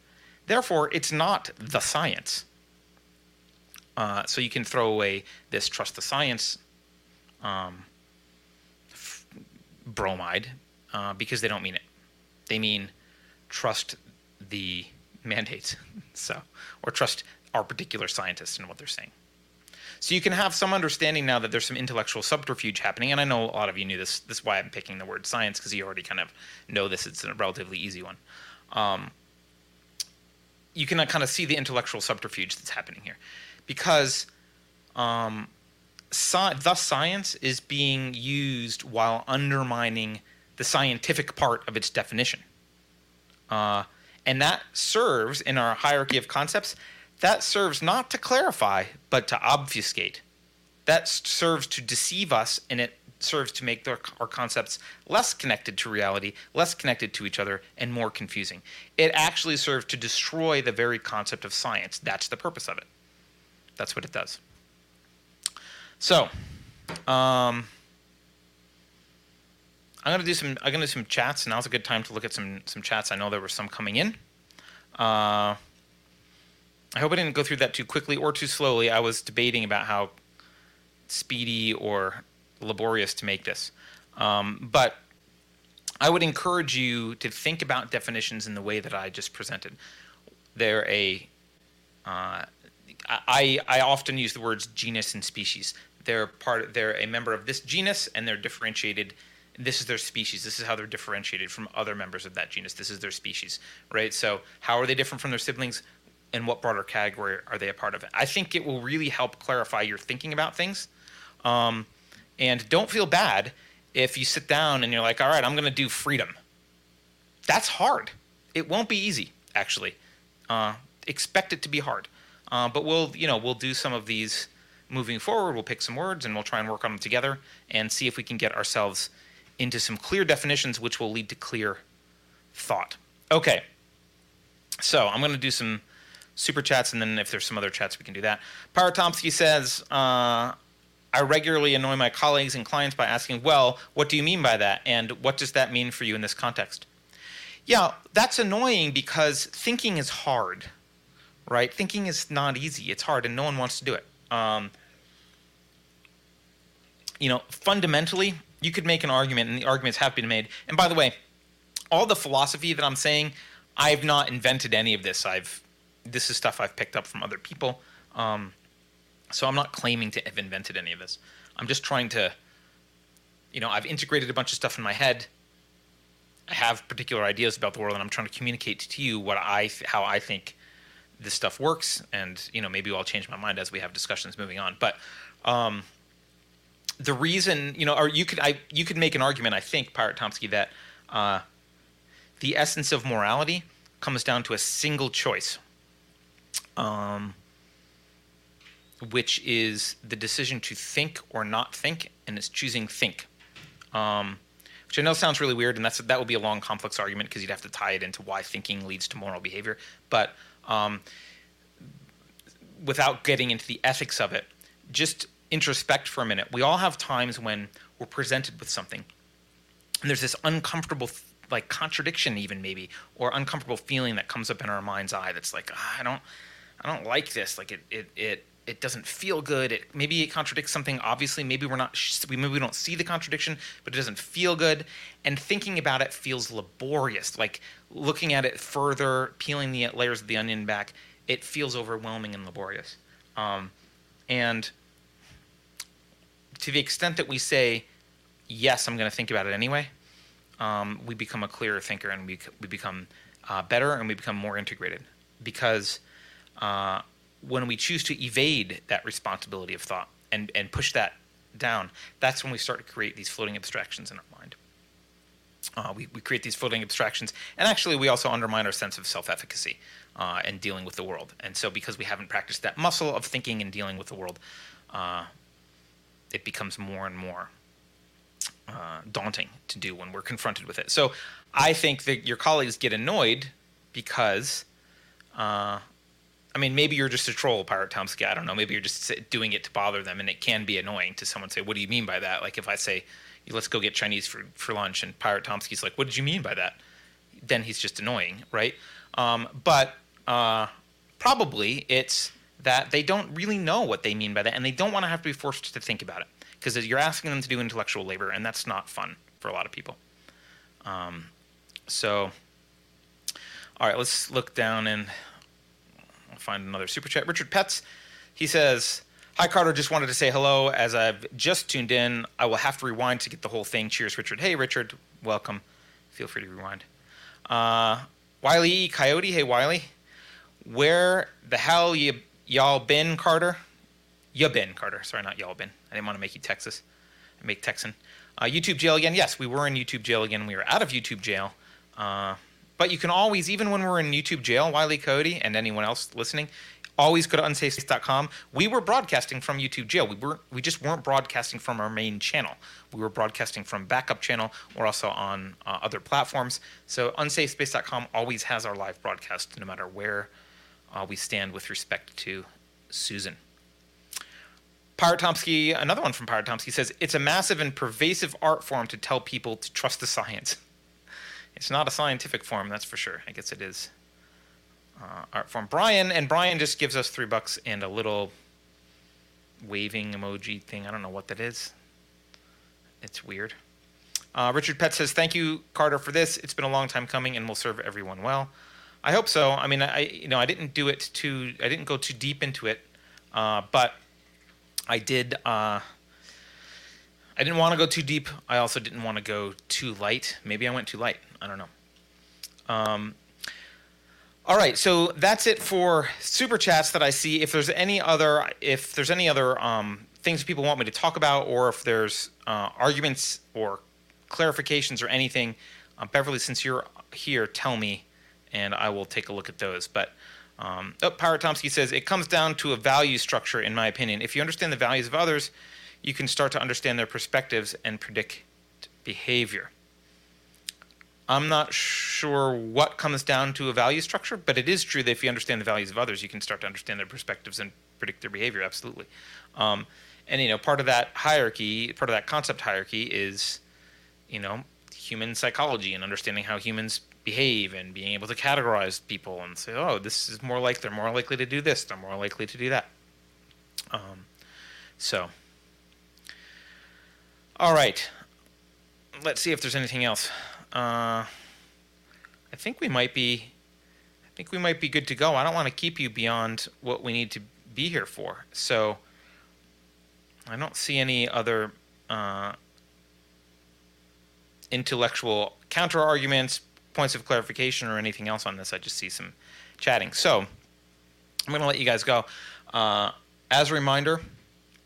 Therefore, it's not the science. Uh, so you can throw away this trust the science um, bromide uh, because they don't mean it. They mean trust the mandates, (laughs) so or trust our particular scientists and what they're saying. So you can have some understanding now that there's some intellectual subterfuge happening, and I know a lot of you knew this. This is why I'm picking the word science because you already kind of know this. It's a relatively easy one. Um, you can kind of see the intellectual subterfuge that's happening here, because um, sci- thus science is being used while undermining the scientific part of its definition. Uh, and that serves in our hierarchy of concepts, that serves not to clarify, but to obfuscate. That serves to deceive us, and it serves to make our concepts less connected to reality, less connected to each other, and more confusing. It actually serves to destroy the very concept of science. That's the purpose of it. That's what it does. So, um, I'm gonna do some. I'm gonna do some chats. Now's a good time to look at some some chats. I know there were some coming in. Uh, I hope I didn't go through that too quickly or too slowly. I was debating about how speedy or laborious to make this. Um, but I would encourage you to think about definitions in the way that I just presented. They're a uh, I, I often use the words genus and species. They're part. They're a member of this genus, and they're differentiated. This is their species. This is how they're differentiated from other members of that genus. This is their species, right? So, how are they different from their siblings? And what broader category are they a part of? I think it will really help clarify your thinking about things. Um, and don't feel bad if you sit down and you're like, all right, I'm going to do freedom. That's hard. It won't be easy, actually. Uh, expect it to be hard. Uh, but we'll, you know, we'll do some of these moving forward. We'll pick some words and we'll try and work on them together and see if we can get ourselves into some clear definitions, which will lead to clear thought. Okay. So I'm going to do some super chats, and then if there's some other chats, we can do that. Pirate Tomsky says, uh, I regularly annoy my colleagues and clients by asking, well, what do you mean by that? And what does that mean for you in this context? Yeah, that's annoying because thinking is hard, right? Thinking is not easy. It's hard, and no one wants to do it. Um, you know, fundamentally, you could make an argument, and the arguments have been made. And by the way, all the philosophy that I'm saying, I've not invented any of this. I've this is stuff I've picked up from other people. Um, so I'm not claiming to have invented any of this. I'm just trying to, you know, I've integrated a bunch of stuff in my head. I have particular ideas about the world, and I'm trying to communicate to you what I, how I think this stuff works. And you know, maybe I'll change my mind as we have discussions moving on. But um, the reason, you know, or you could, I, you could make an argument, I think, Pirate Tomsky, that uh, the essence of morality comes down to a single choice. Um, which is the decision to think or not think, and it's choosing think. Um, which I know sounds really weird, and that's that would be a long, complex argument because you'd have to tie it into why thinking leads to moral behavior. But um, without getting into the ethics of it, just introspect for a minute. We all have times when we're presented with something, and there's this uncomfortable, like contradiction, even maybe, or uncomfortable feeling that comes up in our mind's eye. That's like, ah, I don't, I don't like this. Like it, it, it it doesn't feel good. It maybe it contradicts something. Obviously, maybe we're not. We maybe we don't see the contradiction, but it doesn't feel good. And thinking about it feels laborious. Like looking at it further, peeling the layers of the onion back, it feels overwhelming and laborious. Um, and to the extent that we say, "Yes, I'm going to think about it anyway," um, we become a clearer thinker, and we we become uh, better, and we become more integrated because. Uh, when we choose to evade that responsibility of thought and, and push that down, that's when we start to create these floating abstractions in our mind. Uh, we, we create these floating abstractions, and actually, we also undermine our sense of self efficacy uh, and dealing with the world. And so, because we haven't practiced that muscle of thinking and dealing with the world, uh, it becomes more and more uh, daunting to do when we're confronted with it. So, I think that your colleagues get annoyed because uh, I mean, maybe you're just a troll, Pirate Tomsky. I don't know. Maybe you're just doing it to bother them, and it can be annoying to someone say, "What do you mean by that?" Like if I say, "Let's go get Chinese for for lunch," and Pirate Tomsky's like, "What did you mean by that?" Then he's just annoying, right? Um, but uh, probably it's that they don't really know what they mean by that, and they don't want to have to be forced to think about it because you're asking them to do intellectual labor, and that's not fun for a lot of people. Um, so, all right, let's look down and find another super chat. Richard Pets, he says, Hi, Carter. Just wanted to say hello. As I've just tuned in, I will have to rewind to get the whole thing. Cheers, Richard. Hey, Richard. Welcome. Feel free to rewind. Uh, Wiley Coyote. Hey, Wiley. Where the hell you, y'all been, Carter? You been, Carter. Sorry, not y'all been. I didn't want to make you Texas. Make Texan. Uh, YouTube jail again. Yes, we were in YouTube jail again. We were out of YouTube jail. Uh, but you can always, even when we're in YouTube jail, Wiley Cody and anyone else listening, always go to unsafespace.com. We were broadcasting from YouTube jail. We weren't. We just weren't broadcasting from our main channel. We were broadcasting from backup channel. We're also on uh, other platforms. So unsafespace.com always has our live broadcast, no matter where uh, we stand with respect to Susan. Pirate Tomsky, another one from Pirate Tomsky says it's a massive and pervasive art form to tell people to trust the science. It's not a scientific form, that's for sure. I guess it is uh, art form. Brian, and Brian just gives us three bucks and a little waving emoji thing. I don't know what that is. It's weird. Uh, Richard Pett says, "Thank you, Carter, for this. It's been a long time coming, and will serve everyone well." I hope so. I mean, I you know I didn't do it too. I didn't go too deep into it, uh, but I did. Uh, I didn't want to go too deep. I also didn't want to go too light. Maybe I went too light. I don't know. Um, all right, so that's it for super chats that I see. If there's any other, if there's any other um, things people want me to talk about, or if there's uh, arguments or clarifications or anything, uh, Beverly, since you're here, tell me, and I will take a look at those. But um, oh, Tomsky says it comes down to a value structure, in my opinion. If you understand the values of others, you can start to understand their perspectives and predict behavior. I'm not sure what comes down to a value structure, but it is true that if you understand the values of others, you can start to understand their perspectives and predict their behavior. Absolutely. Um, and you know, part of that hierarchy, part of that concept hierarchy is, you know, human psychology and understanding how humans behave and being able to categorize people and say, oh, this is more like they're more likely to do this, they're more likely to do that. Um, so, all right. Let's see if there's anything else. Uh, I think we might be. I think we might be good to go. I don't want to keep you beyond what we need to be here for. So I don't see any other uh, intellectual counter arguments, points of clarification, or anything else on this. I just see some chatting. So I'm going to let you guys go. Uh, as a reminder,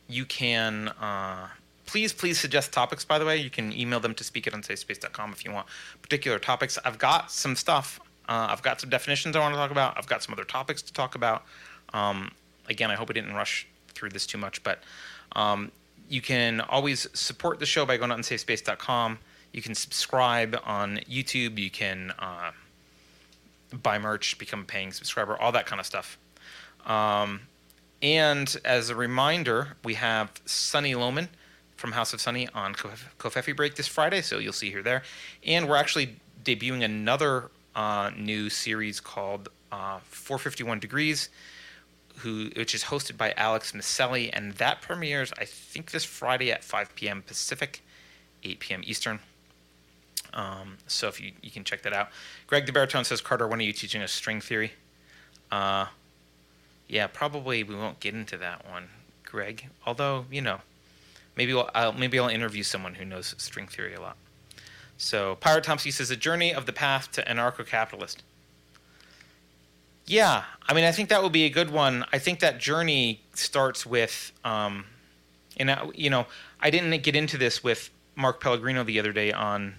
you can uh, please, please suggest topics, by the way. You can email them to speak at unsafespace.com if you want particular topics. I've got some stuff. Uh, I've got some definitions I want to talk about. I've got some other topics to talk about. Um, again, I hope I didn't rush through this too much, but um, you can always support the show by going to unsafespace.com. You can subscribe on YouTube. You can uh, buy merch, become a paying subscriber, all that kind of stuff. Um, and as a reminder, we have Sunny Loman from House of Sunny on Covfefe Break this Friday, so you'll see her there. And we're actually debuting another uh, new series called uh, 451 Degrees, who which is hosted by Alex Maselli, and that premieres I think this Friday at 5 p.m. Pacific, 8 p.m. Eastern. Um, so if you you can check that out. Greg the Baritone says, Carter, when are you teaching us string theory? Uh, yeah, probably we won't get into that one, Greg. Although you know Maybe we'll, I'll, maybe I'll interview someone who knows string theory a lot. So Pirate Thompson says a journey of the path to anarcho-capitalist. Yeah, I mean, I think that would be a good one. I think that journey starts with, um, and I, you know, I didn't get into this with Mark Pellegrino the other day on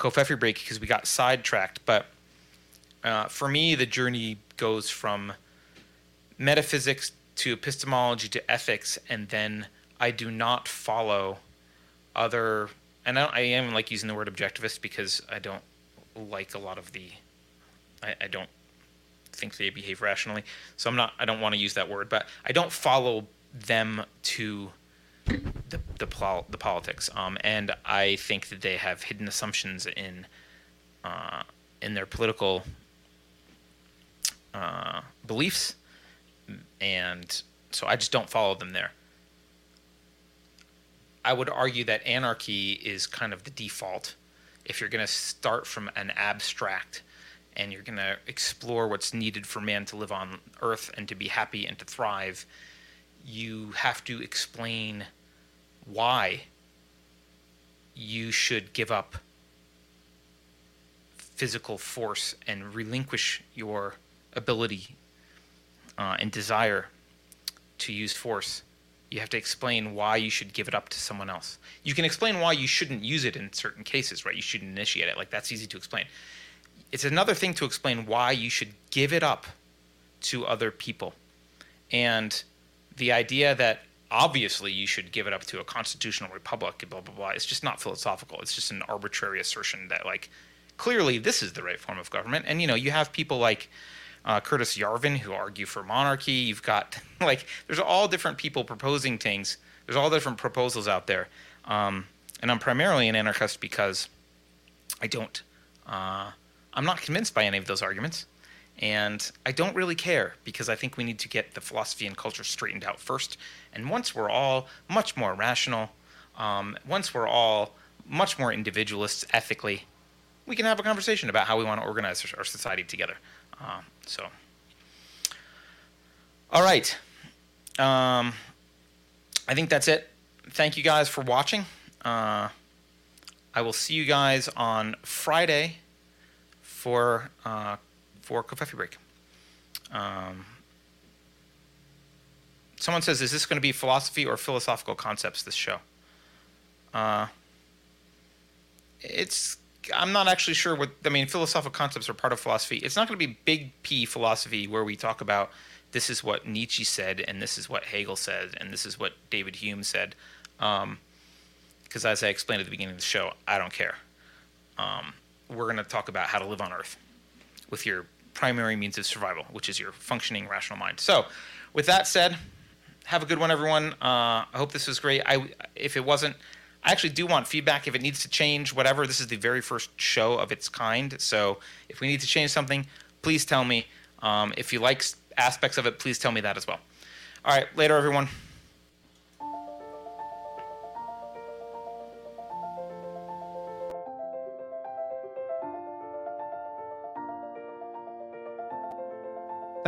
Covfefe Break because we got sidetracked. But uh, for me, the journey goes from metaphysics to epistemology to ethics, and then I do not follow other, and I, I, am like using the word objectivist because I don't like a lot of the, I, I don't think they behave rationally. So I'm not, I don't want to use that word, but I don't follow them to the the, pol- the politics. Um, and I think that they have hidden assumptions in uh, in their political uh, beliefs, and so I just don't follow them there. I would argue that anarchy is kind of the default. If you're going to start from an abstract and you're going to explore what's needed for man to live on Earth and to be happy and to thrive, you have to explain why you should give up physical force and relinquish your ability uh, and desire to use force you have to explain why you should give it up to someone else. You can explain why you shouldn't use it in certain cases, right? You shouldn't initiate it. Like that's easy to explain. It's another thing to explain why you should give it up to other people. and the idea that obviously you should give it up to a constitutional republic, blah blah blah, it's just not philosophical. It's just an arbitrary assertion that like clearly this is the right form of government. And you know, you have people like uh, Curtis Yarvin who argue for monarchy. You've got (laughs) like there's all different people proposing things. There's all different proposals out there. Um, and I'm primarily an anarchist because I don't. Uh, I'm not convinced by any of those arguments. And I don't really care because I think we need to get the philosophy and culture straightened out first. And once we're all much more rational, um, once we're all much more individualists ethically, we can have a conversation about how we want to organize our society together. Um, so, all right. Um, I think that's it. Thank you guys for watching. Uh, I will see you guys on Friday for uh, for Covfefe Break. Um, someone says, "Is this going to be philosophy or philosophical concepts?" This show. Uh, it's. I'm not actually sure what. I mean, philosophical concepts are part of philosophy. It's not going to be big P philosophy where we talk about this is what Nietzsche said and this is what Hegel said and this is what David Hume said. Um, because as I explained at the beginning of the show, I don't care. Um, we're going to talk about how to live on Earth with your primary means of survival, which is your functioning rational mind. So, with that said, have a good one, everyone. Uh, I hope this was great. I, if it wasn't, I actually do want feedback if it needs to change, whatever. This is the very first show of its kind. So, if we need to change something, please tell me. Um, if you like aspects of it, please tell me that as well. All right, later, everyone.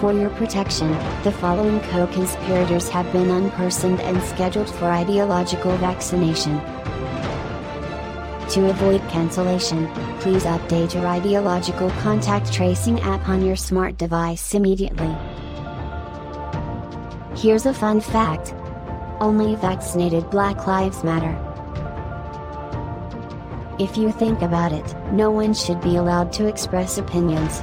For your protection, the following co-conspirators have been unpersoned and scheduled for ideological vaccination. To avoid cancellation, please update your ideological contact tracing app on your smart device immediately. Here's a fun fact. Only vaccinated Black Lives Matter. If you think about it, no one should be allowed to express opinions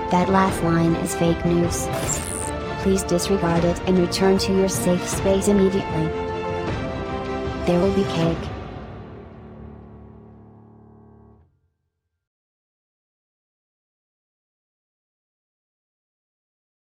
that last line is fake news. Please disregard it and return to your safe space immediately. There will be cake.